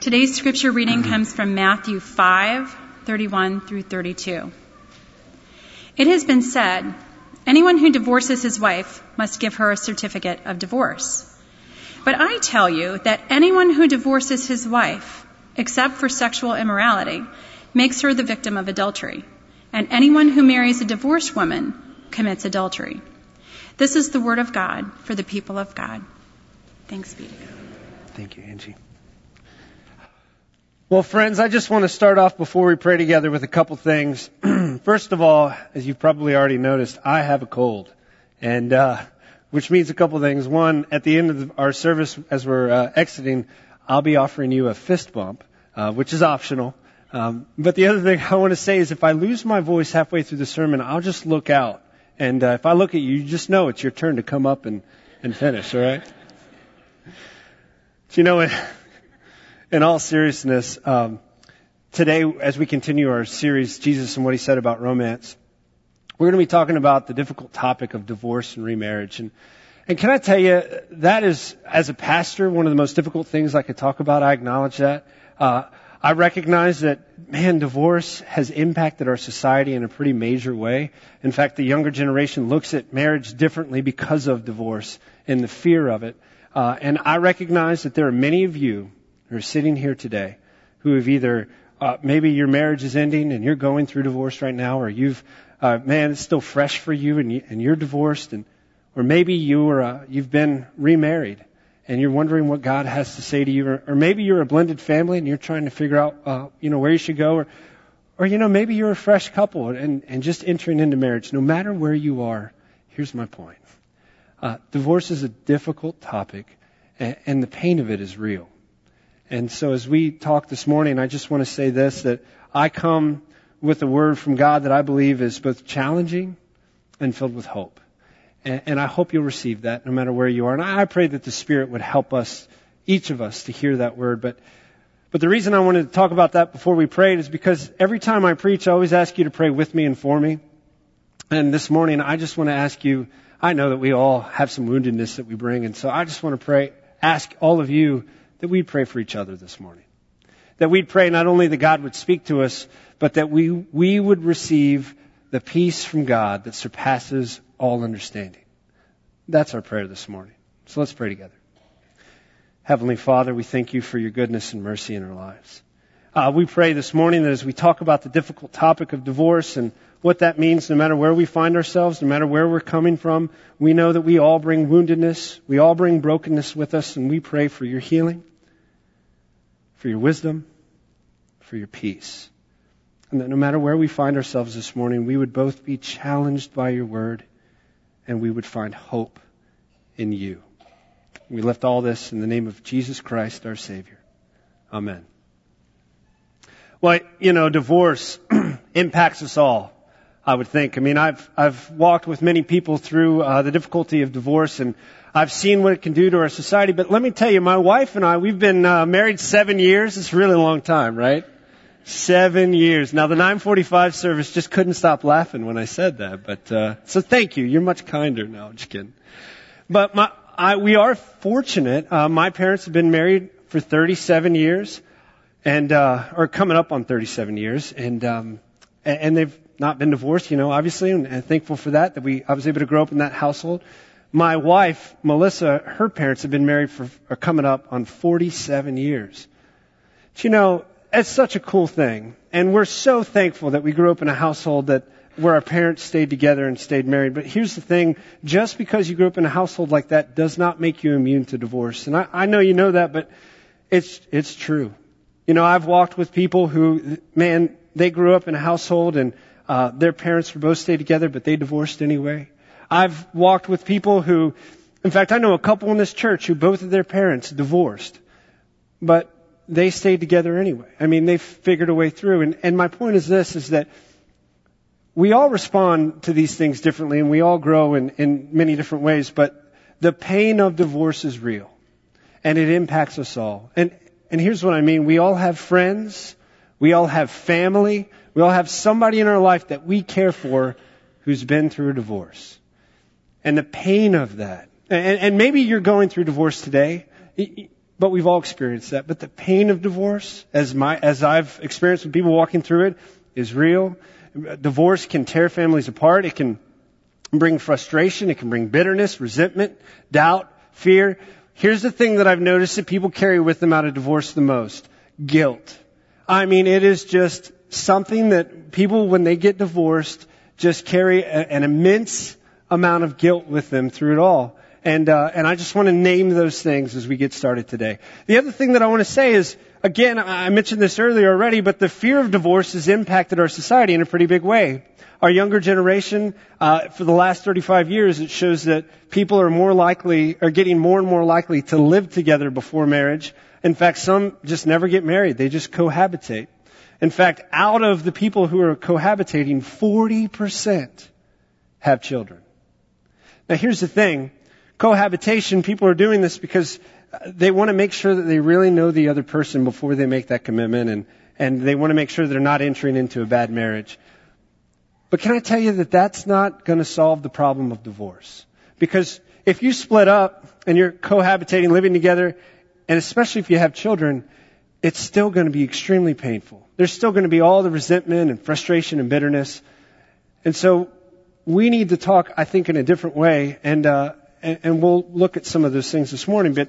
Today's scripture reading comes from Matthew 5 31 through 32. It has been said, anyone who divorces his wife must give her a certificate of divorce. But I tell you that anyone who divorces his wife, except for sexual immorality, makes her the victim of adultery. And anyone who marries a divorced woman commits adultery. This is the word of God for the people of God. Thanks be to God. Thank you, Angie. Well, friends, I just want to start off before we pray together with a couple things. First of all, as you've probably already noticed, I have a cold, and uh, which means a couple things. One, at the end of our service, as we're uh, exiting, I'll be offering you a fist bump, uh, which is optional. Um, but the other thing I want to say is, if I lose my voice halfway through the sermon, I'll just look out, and uh, if I look at you, you just know it's your turn to come up and and finish. All right. Do you know, in all seriousness, um, today as we continue our series, Jesus and what He said about romance, we're going to be talking about the difficult topic of divorce and remarriage. And and can I tell you, that is, as a pastor, one of the most difficult things I could talk about. I acknowledge that. Uh, I recognize that, man, divorce has impacted our society in a pretty major way. In fact, the younger generation looks at marriage differently because of divorce and the fear of it. Uh, and I recognize that there are many of you who are sitting here today who have either, uh, maybe your marriage is ending and you're going through divorce right now, or you've, uh, man, it's still fresh for you and, you, and you're divorced, and, or maybe you are, uh, you've been remarried and you're wondering what God has to say to you, or, or maybe you're a blended family and you're trying to figure out, uh, you know, where you should go, or, or you know, maybe you're a fresh couple and, and just entering into marriage. No matter where you are, here's my point. Uh, divorce is a difficult topic, and, and the pain of it is real. And so as we talk this morning, I just want to say this, that I come with a word from God that I believe is both challenging and filled with hope. And, and I hope you'll receive that no matter where you are. And I, I pray that the Spirit would help us, each of us, to hear that word. But, but the reason I wanted to talk about that before we prayed is because every time I preach, I always ask you to pray with me and for me. And this morning, I just want to ask you, I know that we all have some woundedness that we bring, and so I just want to pray, ask all of you that we'd pray for each other this morning. That we'd pray not only that God would speak to us, but that we, we would receive the peace from God that surpasses all understanding. That's our prayer this morning. So let's pray together. Heavenly Father, we thank you for your goodness and mercy in our lives. Uh, we pray this morning that as we talk about the difficult topic of divorce and what that means no matter where we find ourselves, no matter where we're coming from. We know that we all bring woundedness, we all bring brokenness with us, and we pray for your healing, for your wisdom, for your peace. And that no matter where we find ourselves this morning, we would both be challenged by your word and we would find hope in you. We lift all this in the name of Jesus Christ, our Savior. Amen. Well, you know, divorce impacts us all. I would think. I mean, I've I've walked with many people through uh, the difficulty of divorce, and I've seen what it can do to our society. But let me tell you, my wife and I, we've been uh, married seven years. It's a really long time, right? Seven years. Now, the 945 service just couldn't stop laughing when I said that. But uh, so thank you. You're much kinder now, just. But my, I, we are fortunate. Uh, my parents have been married for 37 years, and uh, or coming up on 37 years, and um, and they've not been divorced, you know, obviously, and, and thankful for that, that we, I was able to grow up in that household. My wife, Melissa, her parents have been married for, are coming up on 47 years. But you know, it's such a cool thing. And we're so thankful that we grew up in a household that, where our parents stayed together and stayed married. But here's the thing, just because you grew up in a household like that does not make you immune to divorce. And I, I know you know that, but it's, it's true. You know, I've walked with people who, man, they grew up in a household and uh, their parents were both stayed together, but they divorced anyway. I've walked with people who, in fact, I know a couple in this church who both of their parents divorced, but they stayed together anyway. I mean, they figured a way through. And, and my point is this, is that we all respond to these things differently and we all grow in, in many different ways, but the pain of divorce is real. And it impacts us all. And, and here's what I mean. We all have friends. We all have family. We all have somebody in our life that we care for who's been through a divorce. And the pain of that. And, and maybe you're going through divorce today. but we've all experienced that. But the pain of divorce, as my, as I've experienced with people walking through it, is real. Divorce can tear families apart. It can bring frustration. It can bring bitterness, resentment, doubt, fear. Here's the thing that I've noticed that people carry with them out of divorce the most. Guilt. I mean, it is just something that people, when they get divorced, just carry a, an immense amount of guilt with them through it all. And, uh, and I just want to name those things as we get started today. The other thing that I want to say is, again, I mentioned this earlier already, but the fear of divorce has impacted our society in a pretty big way. Our younger generation, uh, for the last 35 years, it shows that people are more likely, are getting more and more likely to live together before marriage. In fact, some just never get married. They just cohabitate. In fact, out of the people who are cohabitating, 40% have children. Now here's the thing cohabitation, people are doing this because they want to make sure that they really know the other person before they make that commitment and, and they want to make sure they're not entering into a bad marriage. But can I tell you that that's not going to solve the problem of divorce? Because if you split up and you're cohabitating, living together, and especially if you have children, it's still going to be extremely painful. There's still going to be all the resentment and frustration and bitterness. And so we need to talk, I think, in a different way. And, uh, and, and we'll look at some of those things this morning. But,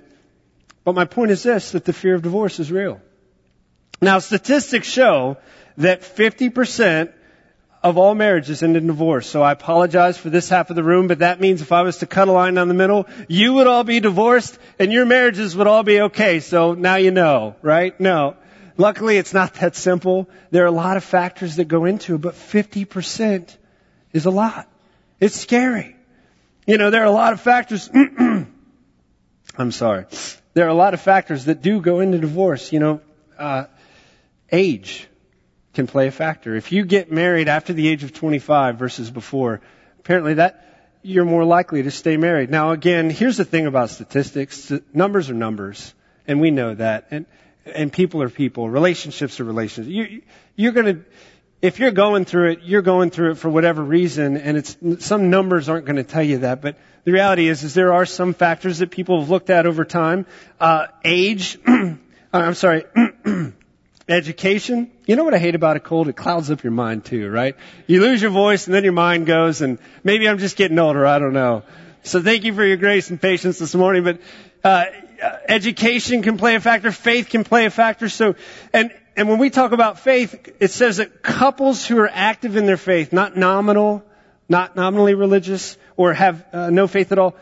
but my point is this, that the fear of divorce is real. Now, statistics show that 50% of all marriages end in divorce. So I apologize for this half of the room, but that means if I was to cut a line down the middle, you would all be divorced and your marriages would all be okay. So now you know, right? No. Luckily, it's not that simple. There are a lot of factors that go into it, but 50% is a lot. It's scary. You know, there are a lot of factors. I'm sorry. There are a lot of factors that do go into divorce. You know, uh, age can play a factor. If you get married after the age of 25 versus before, apparently that you're more likely to stay married. Now, again, here's the thing about statistics: numbers are numbers, and we know that. And and people are people. Relationships are relationships. You, you're going to if you're going through it, you're going through it for whatever reason, and it's some numbers aren't going to tell you that. But the reality is, is there are some factors that people have looked at over time. Uh, age, I'm sorry, education. You know what I hate about a cold? It clouds up your mind too, right? You lose your voice, and then your mind goes, and maybe I'm just getting older. I don't know. So thank you for your grace and patience this morning. But uh, education can play a factor. Faith can play a factor. So, and and when we talk about faith, it says that couples who are active in their faith, not nominal, not nominally religious, or have uh, no faith at all,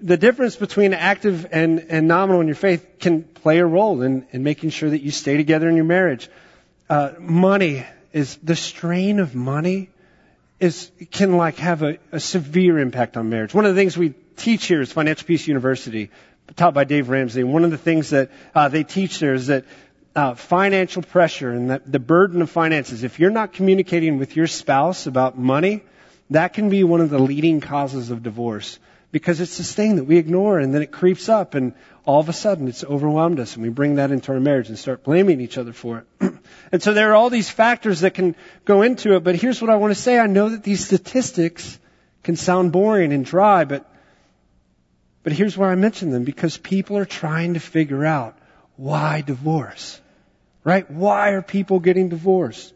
the difference between active and, and nominal in your faith can play a role in, in making sure that you stay together in your marriage. Uh, money is the strain of money is can like have a, a severe impact on marriage. One of the things we teach here is Financial Peace University, taught by Dave Ramsey. And one of the things that uh, they teach there is that uh, financial pressure and the, the burden of finances, if you're not communicating with your spouse about money, that can be one of the leading causes of divorce because it's this thing that we ignore and then it creeps up and all of a sudden it's overwhelmed us and we bring that into our marriage and start blaming each other for it. and so there are all these factors that can go into it, but here's what I want to say. I know that these statistics can sound boring and dry, but but here's why I mention them because people are trying to figure out why divorce. Right? Why are people getting divorced?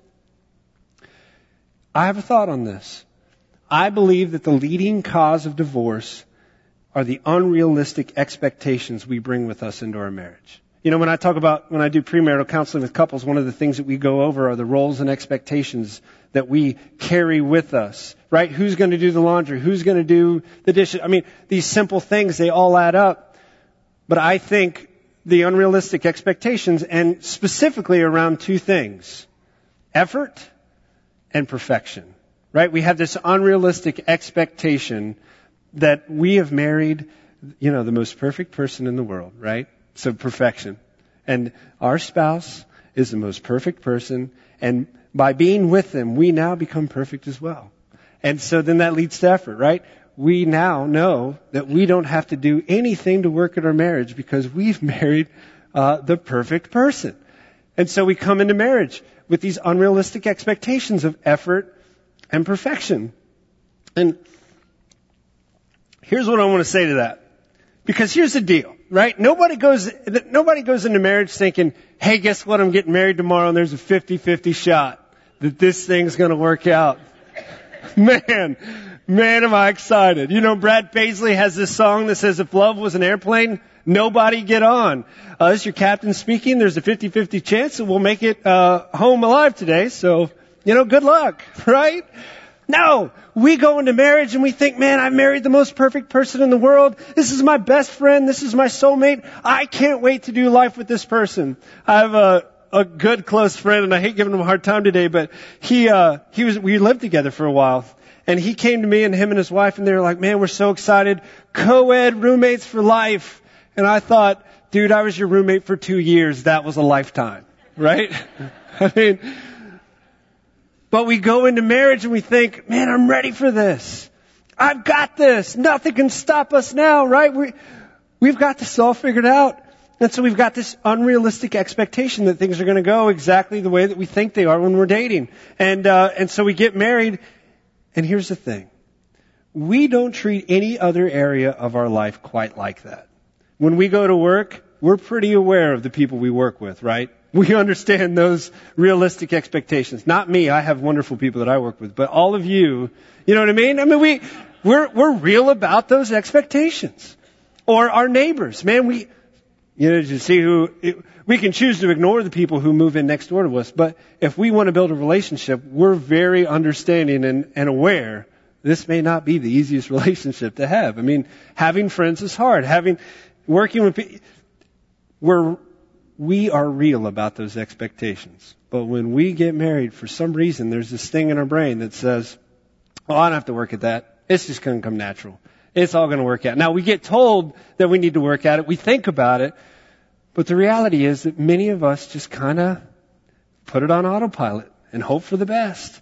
I have a thought on this. I believe that the leading cause of divorce are the unrealistic expectations we bring with us into our marriage. You know, when I talk about, when I do premarital counseling with couples, one of the things that we go over are the roles and expectations that we carry with us, right? Who's going to do the laundry? Who's going to do the dishes? I mean, these simple things, they all add up. But I think the unrealistic expectations and specifically around two things. Effort and perfection. Right? We have this unrealistic expectation that we have married, you know, the most perfect person in the world, right? So perfection. And our spouse is the most perfect person and by being with them, we now become perfect as well. And so then that leads to effort, right? We now know that we don't have to do anything to work at our marriage because we've married uh, the perfect person. And so we come into marriage with these unrealistic expectations of effort and perfection. And here's what I want to say to that. Because here's the deal. right? Nobody goes, nobody goes into marriage thinking, hey, guess what? I'm getting married tomorrow and there's a 50-50 shot that this thing's gonna work out. Man, man, am I excited. You know, Brad Paisley has this song that says, if love was an airplane, nobody get on. Uh, this is your captain speaking. There's a 50-50 chance that we'll make it, uh, home alive today. So, you know, good luck, right? No, we go into marriage and we think, man, I married the most perfect person in the world. This is my best friend. This is my soulmate. I can't wait to do life with this person. I have a, a good close friend and I hate giving him a hard time today, but he, uh, he was, we lived together for a while. And he came to me and him and his wife and they were like, man, we're so excited. Co-ed roommates for life. And I thought, dude, I was your roommate for two years. That was a lifetime, right? I mean, but we go into marriage and we think, man, I'm ready for this. I've got this. Nothing can stop us now, right? We, we've got this all figured out. And so we've got this unrealistic expectation that things are going to go exactly the way that we think they are when we're dating. And, uh, and so we get married. And here's the thing. We don't treat any other area of our life quite like that. When we go to work, we're pretty aware of the people we work with, right? We understand those realistic expectations. Not me. I have wonderful people that I work with, but all of you, you know what I mean? I mean, we, we're, we're real about those expectations. Or our neighbors. Man, we, you know, to see who, it, we can choose to ignore the people who move in next door to us, but if we want to build a relationship, we're very understanding and, and aware this may not be the easiest relationship to have. I mean, having friends is hard. Having, working with people, we're we are real about those expectations. But when we get married, for some reason, there's this thing in our brain that says, oh, I don't have to work at that. It's just going to come natural. It's all going to work out. Now, we get told that we need to work at it. We think about it. But the reality is that many of us just kind of put it on autopilot and hope for the best.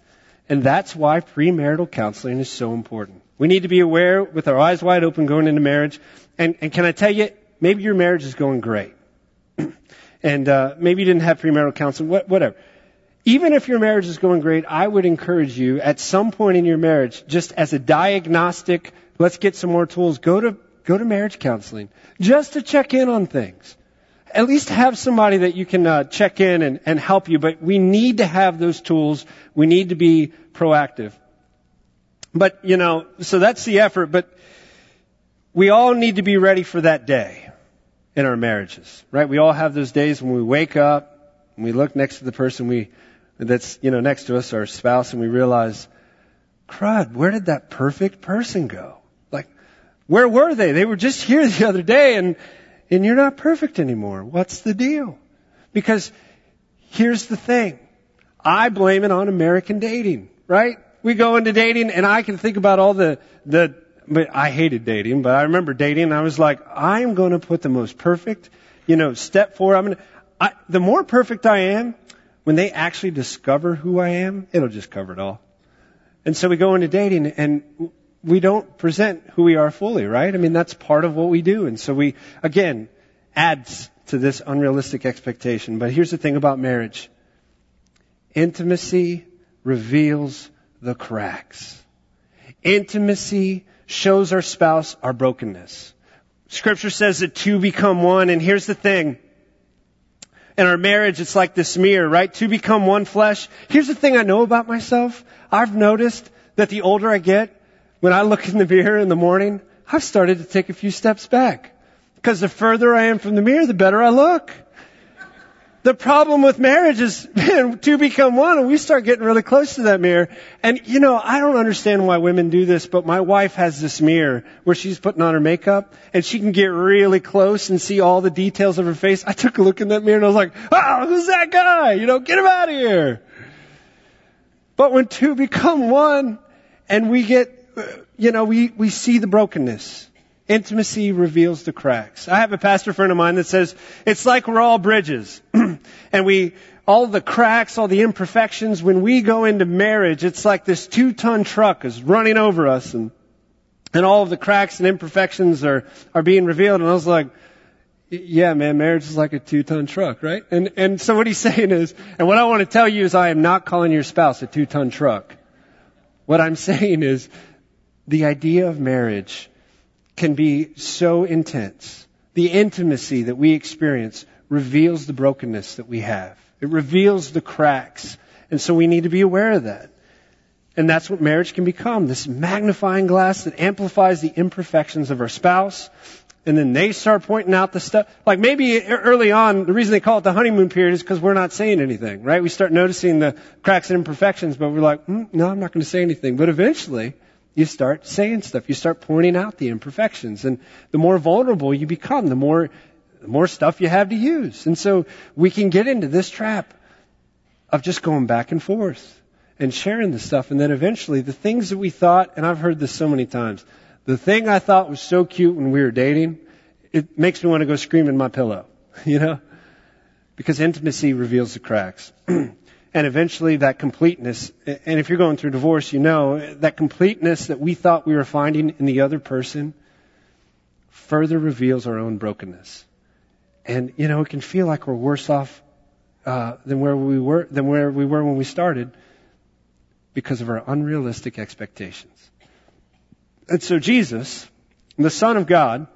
And that's why premarital counseling is so important. We need to be aware with our eyes wide open going into marriage. And, and can I tell you, maybe your marriage is going great and uh, maybe you didn't have premarital counseling, whatever. Even if your marriage is going great, I would encourage you at some point in your marriage, just as a diagnostic, let's get some more tools, go to, go to marriage counseling. Just to check in on things. At least have somebody that you can uh, check in and, and help you, but we need to have those tools. We need to be proactive. But, you know, so that's the effort, but we all need to be ready for that day in our marriages, right? We all have those days when we wake up and we look next to the person we, that's, you know, next to us, our spouse, and we realize, crud, where did that perfect person go? Where were they? They were just here the other day and, and you're not perfect anymore. What's the deal? Because here's the thing. I blame it on American dating, right? We go into dating and I can think about all the, the but I hated dating, but I remember dating and I was like, I'm going to put the most perfect, you know, step forward. I'm going to, I, the more perfect I am, when they actually discover who I am, it'll just cover it all. And so we go into dating and we don't present who we are fully, right? I mean, that's part of what we do. And so we, again, adds to this unrealistic expectation. But here's the thing about marriage. Intimacy reveals the cracks. Intimacy shows our spouse our brokenness. Scripture says that two become one, and here's the thing. In our marriage, it's like this mirror, right? Two become one flesh. Here's the thing I know about myself. I've noticed that the older I get, when I look in the mirror in the morning, I've started to take a few steps back. Because the further I am from the mirror, the better I look. The problem with marriage is, man, two become one and we start getting really close to that mirror. And you know, I don't understand why women do this, but my wife has this mirror where she's putting on her makeup and she can get really close and see all the details of her face. I took a look in that mirror and I was like, oh, who's that guy? You know, get him out of here. But when two become one and we get, you know, we, we see the brokenness. Intimacy reveals the cracks. I have a pastor friend of mine that says it's like we're all bridges. and we, all the cracks, all the imperfections, when we go into marriage, it's like this two ton truck is running over us and, and all of the cracks and imperfections are, are being revealed. And I was like, yeah, man, marriage is like a two ton truck, right? And, and so what he's saying is, and what I want to tell you is I am not calling your spouse a two ton truck. What I'm saying is the idea of marriage can be so intense the intimacy that we experience reveals the brokenness that we have. It reveals the cracks. And so we need to be aware of that. And that's what marriage can become this magnifying glass that amplifies the imperfections of our spouse. And then they start pointing out the stuff. Like maybe early on, the reason they call it the honeymoon period is because we're not saying anything, right? We start noticing the cracks and imperfections, but we're like, mm, no, I'm not going to say anything. But eventually, you start saying stuff. You start pointing out the imperfections. And the more vulnerable you become, the more, the more stuff you have to use. And so we can get into this trap of just going back and forth and sharing the stuff. And then eventually the things that we thought, and I've heard this so many times, the thing I thought was so cute when we were dating, it makes me want to go scream in my pillow, you know? Because intimacy reveals the cracks. and eventually that completeness, and if you're going through divorce, you know, that completeness that we thought we were finding in the other person further reveals our own brokenness. And, you know, it can feel like we're worse off uh, than where we were than where we were when we started because of our unrealistic expectations. And so Jesus, the Son of God,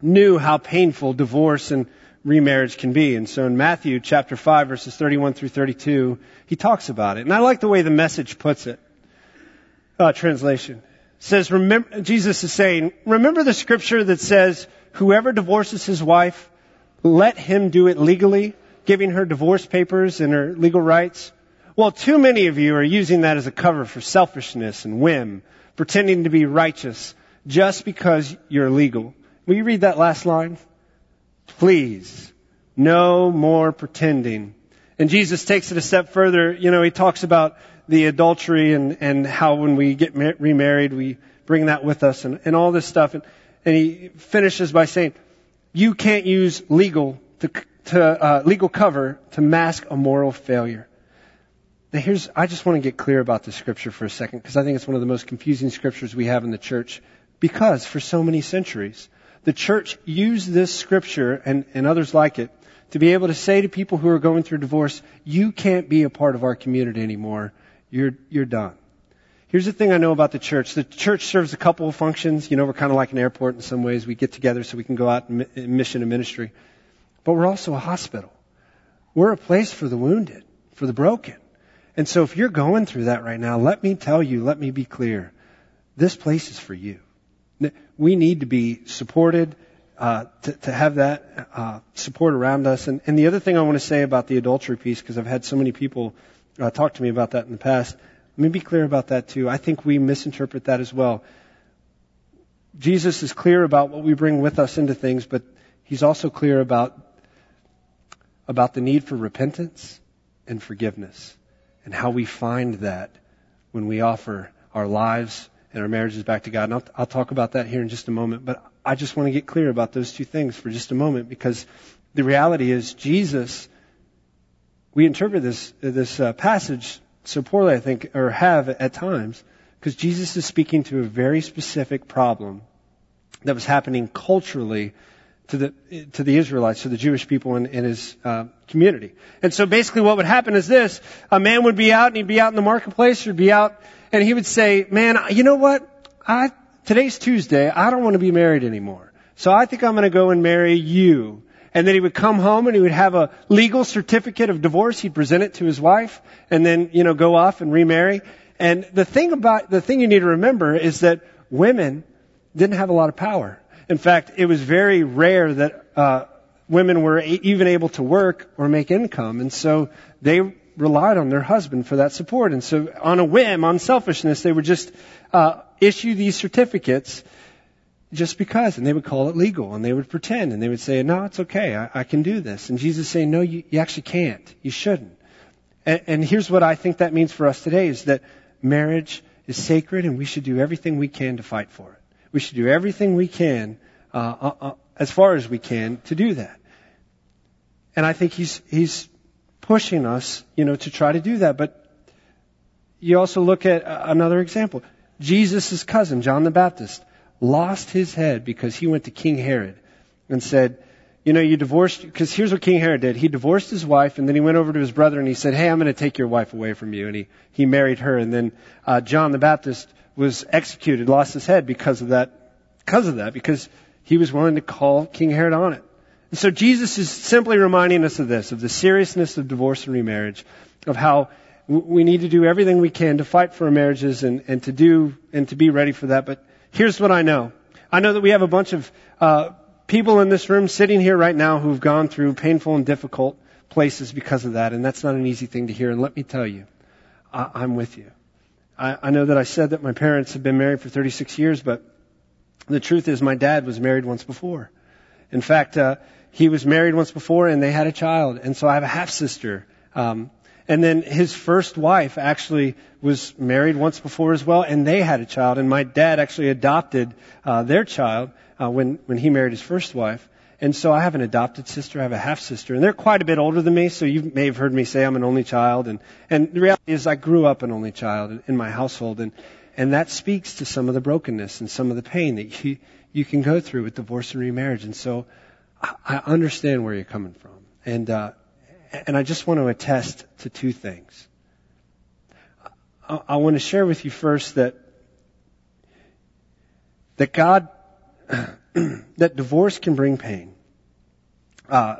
knew how painful divorce and remarriage can be. And so in Matthew chapter 5 verses 31 through 32, he talks about it. And I like the way the message puts it. Uh, translation it says, remember, Jesus is saying, remember the scripture that says, whoever divorces his wife, let him do it legally giving her divorce papers and her legal rights? Well, too many of you are using that as a cover for selfishness and whim, pretending to be righteous just because you're legal. Will you read that last line? Please, no more pretending. And Jesus takes it a step further. You know, he talks about the adultery and, and how when we get mar- remarried, we bring that with us and, and all this stuff. And, and he finishes by saying, you can't use legal to to uh, legal cover to mask a moral failure. Now here's, I just want to get clear about the scripture for a second because I think it's one of the most confusing scriptures we have in the church because for so many centuries, the church used this scripture and, and others like it to be able to say to people who are going through divorce, you can't be a part of our community anymore. You're, you're done. Here's the thing I know about the church. The church serves a couple of functions. You know, we're kind of like an airport in some ways. We get together so we can go out and mission and ministry but we're also a hospital. We're a place for the wounded, for the broken. And so if you're going through that right now, let me tell you, let me be clear. This place is for you. We need to be supported, uh, to, to, have that uh, support around us. And, and, the other thing I want to say about the adultery piece, because I've had so many people uh, talk to me about that in the past, let me be clear about that too. I think we misinterpret that as well. Jesus is clear about what we bring with us into things, but he's also clear about about the need for repentance and forgiveness and how we find that when we offer our lives and our marriages back to God. And I'll, I'll talk about that here in just a moment, but I just want to get clear about those two things for just a moment because the reality is Jesus, we interpret this, this uh, passage so poorly, I think, or have at times, because Jesus is speaking to a very specific problem that was happening culturally to the to the Israelites, to the Jewish people in, in his uh, community. And so basically, what would happen is this: a man would be out, and he'd be out in the marketplace, or be out, and he would say, "Man, you know what? I today's Tuesday. I don't want to be married anymore. So I think I'm going to go and marry you." And then he would come home and he would have a legal certificate of divorce. He'd present it to his wife, and then you know go off and remarry. And the thing about the thing you need to remember is that women didn't have a lot of power. In fact, it was very rare that uh, women were even able to work or make income, and so they relied on their husband for that support. And so, on a whim, on selfishness, they would just uh, issue these certificates just because, and they would call it legal, and they would pretend, and they would say, "No, it's okay, I, I can do this." And Jesus saying, "No, you, you actually can't. You shouldn't." And, and here's what I think that means for us today: is that marriage is sacred, and we should do everything we can to fight for it. We should do everything we can, uh, uh, uh, as far as we can, to do that. And I think he's he's pushing us, you know, to try to do that. But you also look at another example. Jesus' cousin, John the Baptist, lost his head because he went to King Herod and said, you know, you divorced, because here's what King Herod did. He divorced his wife, and then he went over to his brother and he said, hey, I'm going to take your wife away from you. And he, he married her. And then uh, John the Baptist was executed, lost his head because of that, because of that, because he was willing to call King Herod on it. And so Jesus is simply reminding us of this, of the seriousness of divorce and remarriage, of how we need to do everything we can to fight for our marriages and, and to do and to be ready for that. But here's what I know. I know that we have a bunch of uh, people in this room sitting here right now who've gone through painful and difficult places because of that, and that's not an easy thing to hear. And let me tell you, I, I'm with you. I, I know that I said that my parents have been married for 36 years, but the truth is my dad was married once before. In fact, uh, he was married once before and they had a child. And so I have a half sister. Um, and then his first wife actually was married once before as well, and they had a child. And my dad actually adopted uh, their child uh, when when he married his first wife. And so I have an adopted sister, I have a half sister, and they're quite a bit older than me. So you may have heard me say I'm an only child, and and the reality is I grew up an only child in, my household, and and that speaks to some of the brokenness and some of the pain that you you can go through with divorce and remarriage. And so I, I understand where you're coming from, and uh, and I just want to attest to two things. I, I want to share with you first that that God that divorce can bring pain. Uh,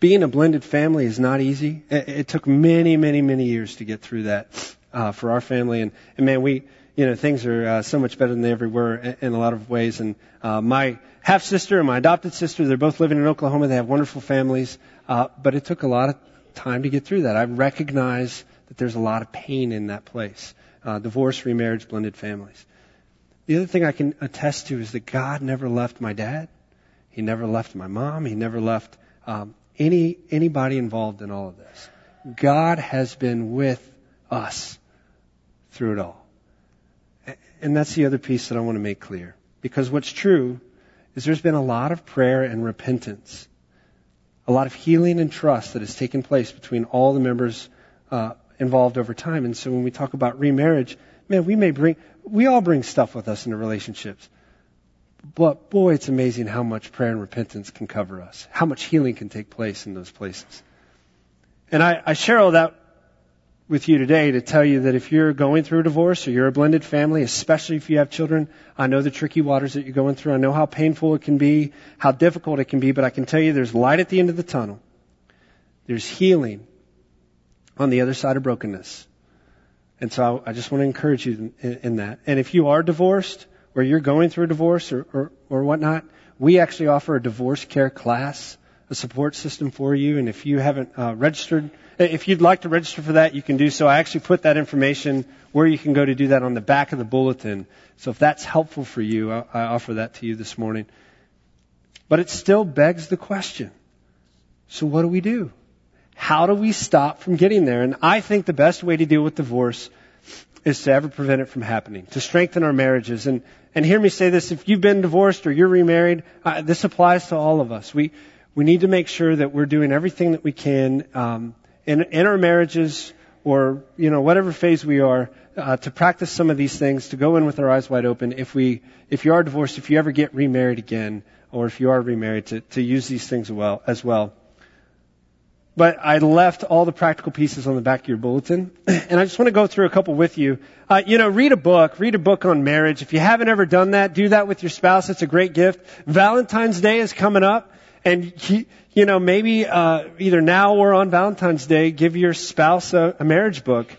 being a blended family is not easy. It, it, took many, many, many years to get through that uh, for our family, and, and man, we, you know, things are uh, so much better than they ever were in, in a lot of ways. And uh, my half sister and my adopted sister, they're both living in Oklahoma. They have wonderful families, uh, but it took a lot of time to get through that. I recognize that there's a lot of pain in that place. Uh, divorce, remarriage, blended families. The other thing I can attest to is that God never left my dad. He never left my mom. He never left um, any anybody involved in all of this. God has been with us through it all. And that's the other piece that I want to make clear. Because what's true is there's been a lot of prayer and repentance, a lot of healing and trust that has taken place between all the members uh, involved over time. And so when we talk about remarriage, man, we may bring, we all bring stuff with us into relationships. But boy, it's amazing how much prayer and repentance can cover us, how much healing can take place in those places. And I, I share all that with you today to tell you that if you're going through a divorce or you're a blended family, especially if you have children, I know the tricky waters that you're going through. I know how painful it can be, how difficult it can be, but I can tell you there's light at the end of the tunnel. There's healing on the other side of brokenness. And so I, I just want to encourage you in, in, that. And if you are divorced or you're going through a divorce or, or, or whatnot, we actually offer a divorce care class, a support system for you. And if you haven't uh, registered, if you'd like to register for that, you can do so. I actually put that information where you can go to do that on the back of the bulletin. So if that's helpful for you, I, I offer that to you this morning. But it still begs the question. So what do we do? How do we stop from getting there? And I think the best way to deal with divorce is to ever prevent it from happening, to strengthen our marriages. And, and hear me say this, if you've been divorced or you're remarried, uh, this applies to all of us. We, we need to make sure that we're doing everything that we can, um, in, in our marriages or, you know, whatever phase we are, uh, to practice some of these things, to go in with our eyes wide open. If we, if you are divorced, if you ever get remarried again, or if you are remarried, to, to use these things well, as well. But I left all the practical pieces on the back of your bulletin, and I just want to go through a couple with you. Uh, you know, read a book. Read a book on marriage. If you haven't ever done that, do that with your spouse. It's a great gift. Valentine's Day is coming up, and he, you know, maybe uh, either now or on Valentine's Day, give your spouse a, a marriage book,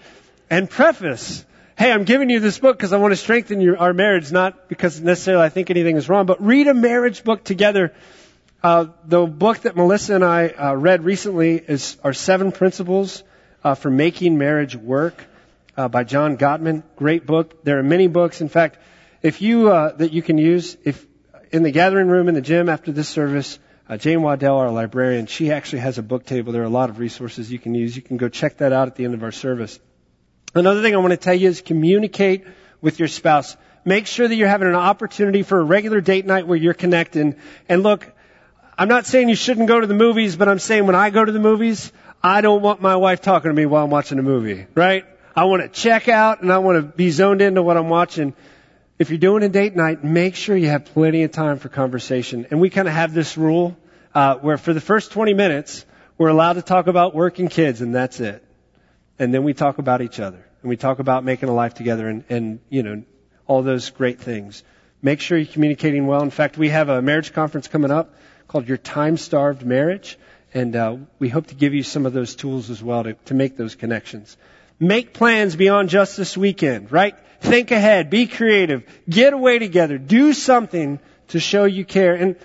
and preface. Hey, I'm giving you this book because I want to strengthen your, our marriage, not because necessarily I think anything is wrong, but read a marriage book together uh, the book that Melissa and I uh, read recently is our Seven Principles uh, for Making Marriage Work uh, by John Gottman. Great book. There are many books. In fact, if you uh, that you can use if in the gathering room in the gym after this service, uh, Jane Waddell, our librarian, she actually has a book table. There are a lot of resources you can use. You can go check that out at the end of our service. Another thing I want to tell you is communicate with your spouse. Make sure that you're having an opportunity for a regular date night where you're connecting. And look, I'm not saying you shouldn't go to the movies, but I'm saying when I go to the movies, I don't want my wife talking to me while I'm watching a movie, right? I want to check out and I want to be zoned into what I'm watching. If you're doing a date night, make sure you have plenty of time for conversation. And we kind of have this rule uh, where for the first 20 minutes, we're allowed to talk about work and kids, and that's it. And then we talk about each other, and we talk about making a life together, and, and you know all those great things. Make sure you're communicating well. In fact, we have a marriage conference coming up called Your Time Starved Marriage, and uh, we hope to give you some of those tools as well to, to make those connections. Make plans beyond just this weekend, right? Think ahead, be creative, get away together, do something to show you care. And,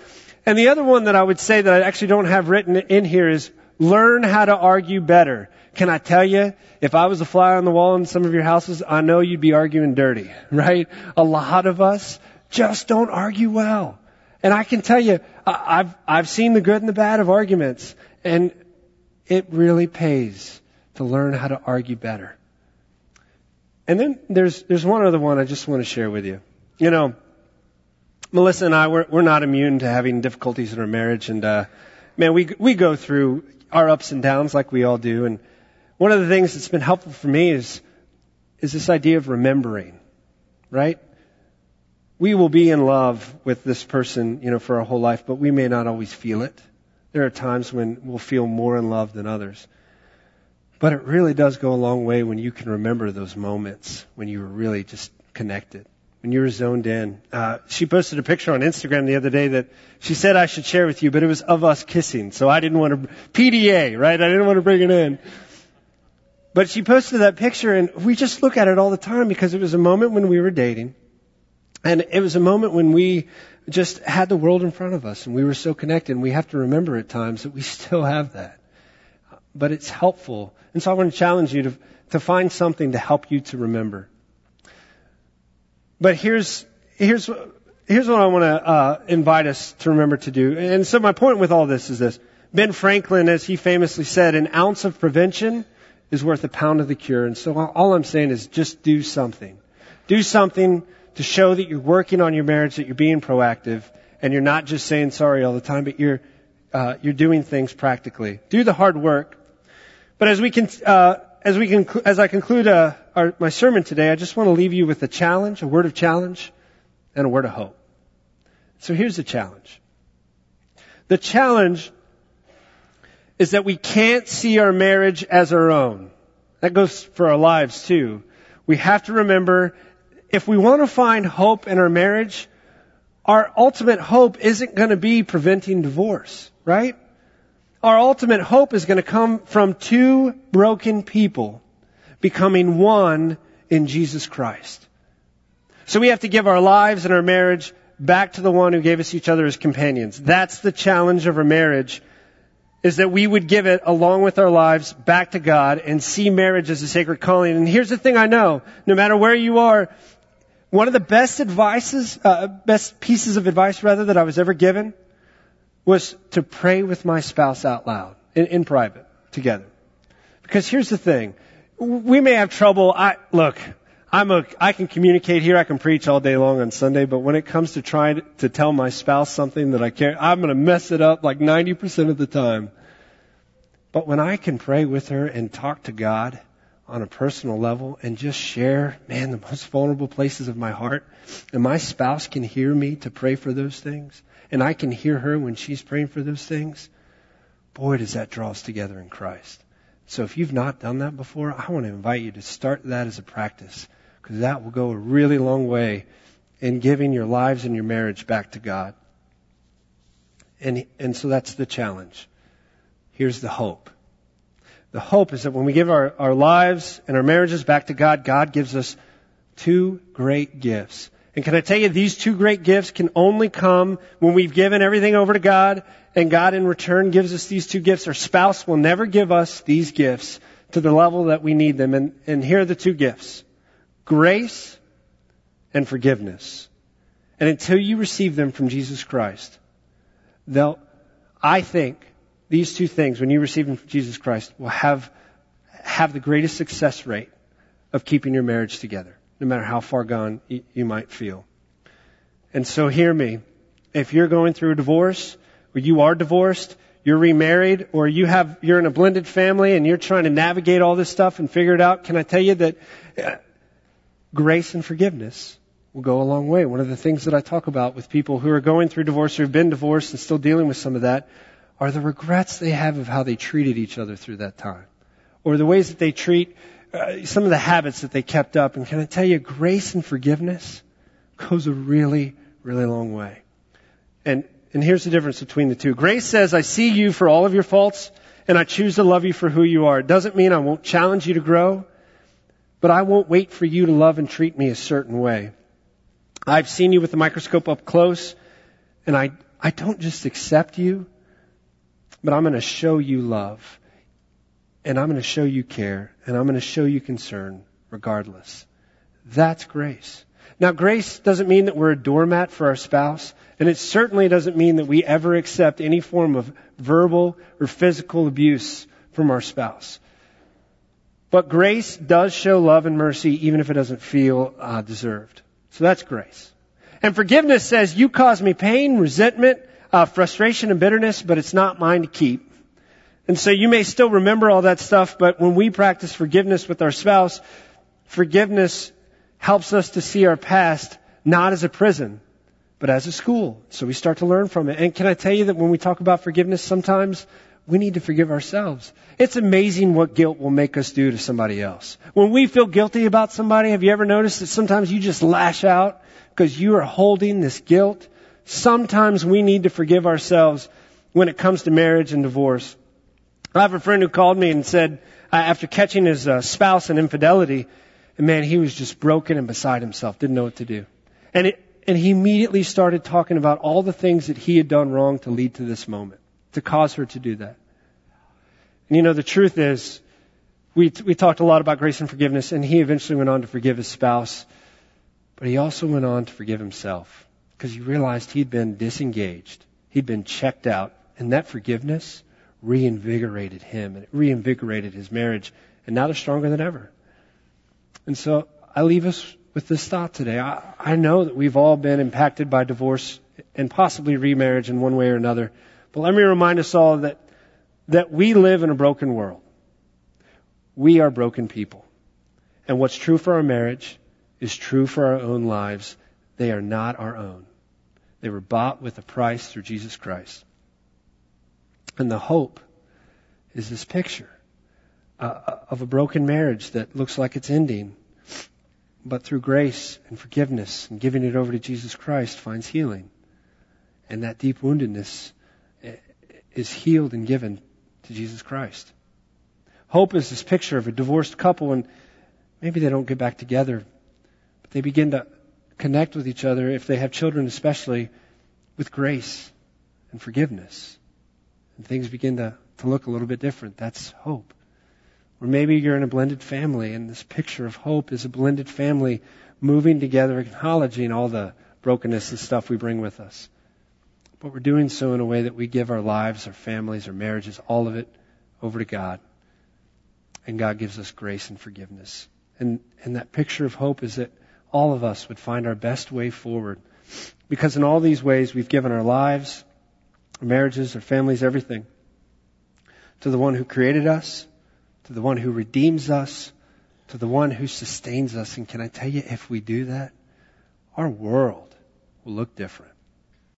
and the other one that I would say that I actually don't have written in here is learn how to argue better. Can I tell you, if I was a fly on the wall in some of your houses, I know you'd be arguing dirty, right? A lot of us just don't argue well. And I can tell you, I've, I've seen the good and the bad of arguments, and it really pays to learn how to argue better. And then there's, there's one other one I just want to share with you. You know, Melissa and I, we're, we're not immune to having difficulties in our marriage, and, uh, man, we, we go through our ups and downs like we all do, and one of the things that's been helpful for me is, is this idea of remembering, right? We will be in love with this person, you know, for our whole life, but we may not always feel it. There are times when we'll feel more in love than others. But it really does go a long way when you can remember those moments when you were really just connected, when you were zoned in. Uh, she posted a picture on Instagram the other day that she said I should share with you, but it was of us kissing, so I didn't want to PDA, right? I didn't want to bring it in. But she posted that picture and we just look at it all the time because it was a moment when we were dating. And it was a moment when we just had the world in front of us and we were so connected and we have to remember at times that we still have that. But it's helpful. And so I want to challenge you to, to find something to help you to remember. But here's, here's, here's what I want to uh, invite us to remember to do. And so my point with all this is this. Ben Franklin, as he famously said, an ounce of prevention is worth a pound of the cure. And so all I'm saying is just do something. Do something to show that you're working on your marriage, that you're being proactive, and you're not just saying sorry all the time, but you're uh, you're doing things practically. Do the hard work. But as we can, uh, as we can, as I conclude uh, our, my sermon today, I just want to leave you with a challenge, a word of challenge, and a word of hope. So here's the challenge. The challenge is that we can't see our marriage as our own. That goes for our lives too. We have to remember if we want to find hope in our marriage, our ultimate hope isn't going to be preventing divorce, right? Our ultimate hope is going to come from two broken people becoming one in Jesus Christ. So we have to give our lives and our marriage back to the one who gave us each other as companions. That's the challenge of our marriage is that we would give it along with our lives back to God and see marriage as a sacred calling. And here's the thing I know, no matter where you are, one of the best advices, uh, best pieces of advice rather that I was ever given was to pray with my spouse out loud in, in private together. Because here's the thing. We may have trouble. I, look, I'm a, I can communicate here. I can preach all day long on Sunday, but when it comes to trying to tell my spouse something that I can't, I'm going to mess it up like 90% of the time. But when I can pray with her and talk to God on a personal level and just share, man, the most vulnerable places of my heart, and my spouse can hear me to pray for those things, and I can hear her when she's praying for those things, boy, does that draw us together in Christ. So if you've not done that before, I want to invite you to start that as a practice because that will go a really long way in giving your lives and your marriage back to God. And, and so that's the challenge. Here's the hope. The hope is that when we give our, our lives and our marriages back to God, God gives us two great gifts. And can I tell you, these two great gifts can only come when we've given everything over to God and God in return gives us these two gifts. Our spouse will never give us these gifts to the level that we need them. And, and here are the two gifts. Grace and forgiveness. And until you receive them from Jesus Christ, they'll, I think, these two things, when you receive them from Jesus Christ, will have, have the greatest success rate of keeping your marriage together, no matter how far gone you, might feel. And so hear me. If you're going through a divorce, or you are divorced, you're remarried, or you have, you're in a blended family and you're trying to navigate all this stuff and figure it out, can I tell you that uh, grace and forgiveness will go a long way. One of the things that I talk about with people who are going through divorce or have been divorced and still dealing with some of that are the regrets they have of how they treated each other through that time. Or the ways that they treat uh, some of the habits that they kept up. And can I tell you, grace and forgiveness goes a really, really long way. And, and here's the difference between the two. Grace says, I see you for all of your faults and I choose to love you for who you are. It doesn't mean I won't challenge you to grow, but I won't wait for you to love and treat me a certain way. I've seen you with the microscope up close and I, I don't just accept you, but I'm going to show you love and I'm going to show you care and I'm going to show you concern regardless. That's grace. Now, grace doesn't mean that we're a doormat for our spouse, and it certainly doesn't mean that we ever accept any form of verbal or physical abuse from our spouse. But grace does show love and mercy even if it doesn't feel uh, deserved. So that's grace. And forgiveness says, you caused me pain, resentment, uh, frustration, and bitterness, but it's not mine to keep. And so you may still remember all that stuff, but when we practice forgiveness with our spouse, forgiveness helps us to see our past not as a prison, but as a school. So we start to learn from it. And can I tell you that when we talk about forgiveness, sometimes we need to forgive ourselves. It's amazing what guilt will make us do to somebody else. When we feel guilty about somebody, have you ever noticed that sometimes you just lash out because you are holding this guilt? Sometimes we need to forgive ourselves when it comes to marriage and divorce. I have a friend who called me and said, uh, after catching his uh, spouse in infidelity, man, he was just broken and beside himself, didn't know what to do. And it, and he immediately started talking about all the things that he had done wrong to lead to this moment, to cause her to do that. And you know, the truth is, we, we talked a lot about grace and forgiveness, and he eventually went on to forgive his spouse, but he also went on to forgive himself because he realized he'd been disengaged. He'd been checked out, and that forgiveness reinvigorated him, and it reinvigorated his marriage, and now they're stronger than ever. And so I leave us with this thought today. I, I know that we've all been impacted by divorce and possibly remarriage in one way or another. But let me remind us all that, that we live in a broken world. We are broken people. And what's true for our marriage is true for our own lives. They are not our own. They were bought with a price through Jesus Christ. And the hope is this picture uh, of a broken marriage that looks like it's ending but through grace and forgiveness and giving it over to Jesus Christ finds healing. And that deep woundedness eh, is healed and given to Jesus Christ. Hope is this picture of a divorced couple and maybe they don't get back together, but they begin to connect with each other, if they have children especially, with grace and forgiveness. And things begin to, to look a little bit different. That's hope. Or maybe you're in a blended family, and this picture of hope is a blended family moving together, acknowledging all the brokenness and stuff we bring with us. But we're doing so in a way that we give our lives, our families, our marriages, all of it over to God. And God gives us grace and forgiveness. And, and that picture of hope is that all of us would find our best way forward. Because in all these ways, we've given our lives, our marriages, our families, everything to the one who created us to the one who redeems us, to the one who sustains us. And can I tell you, if we do that, our world will look different.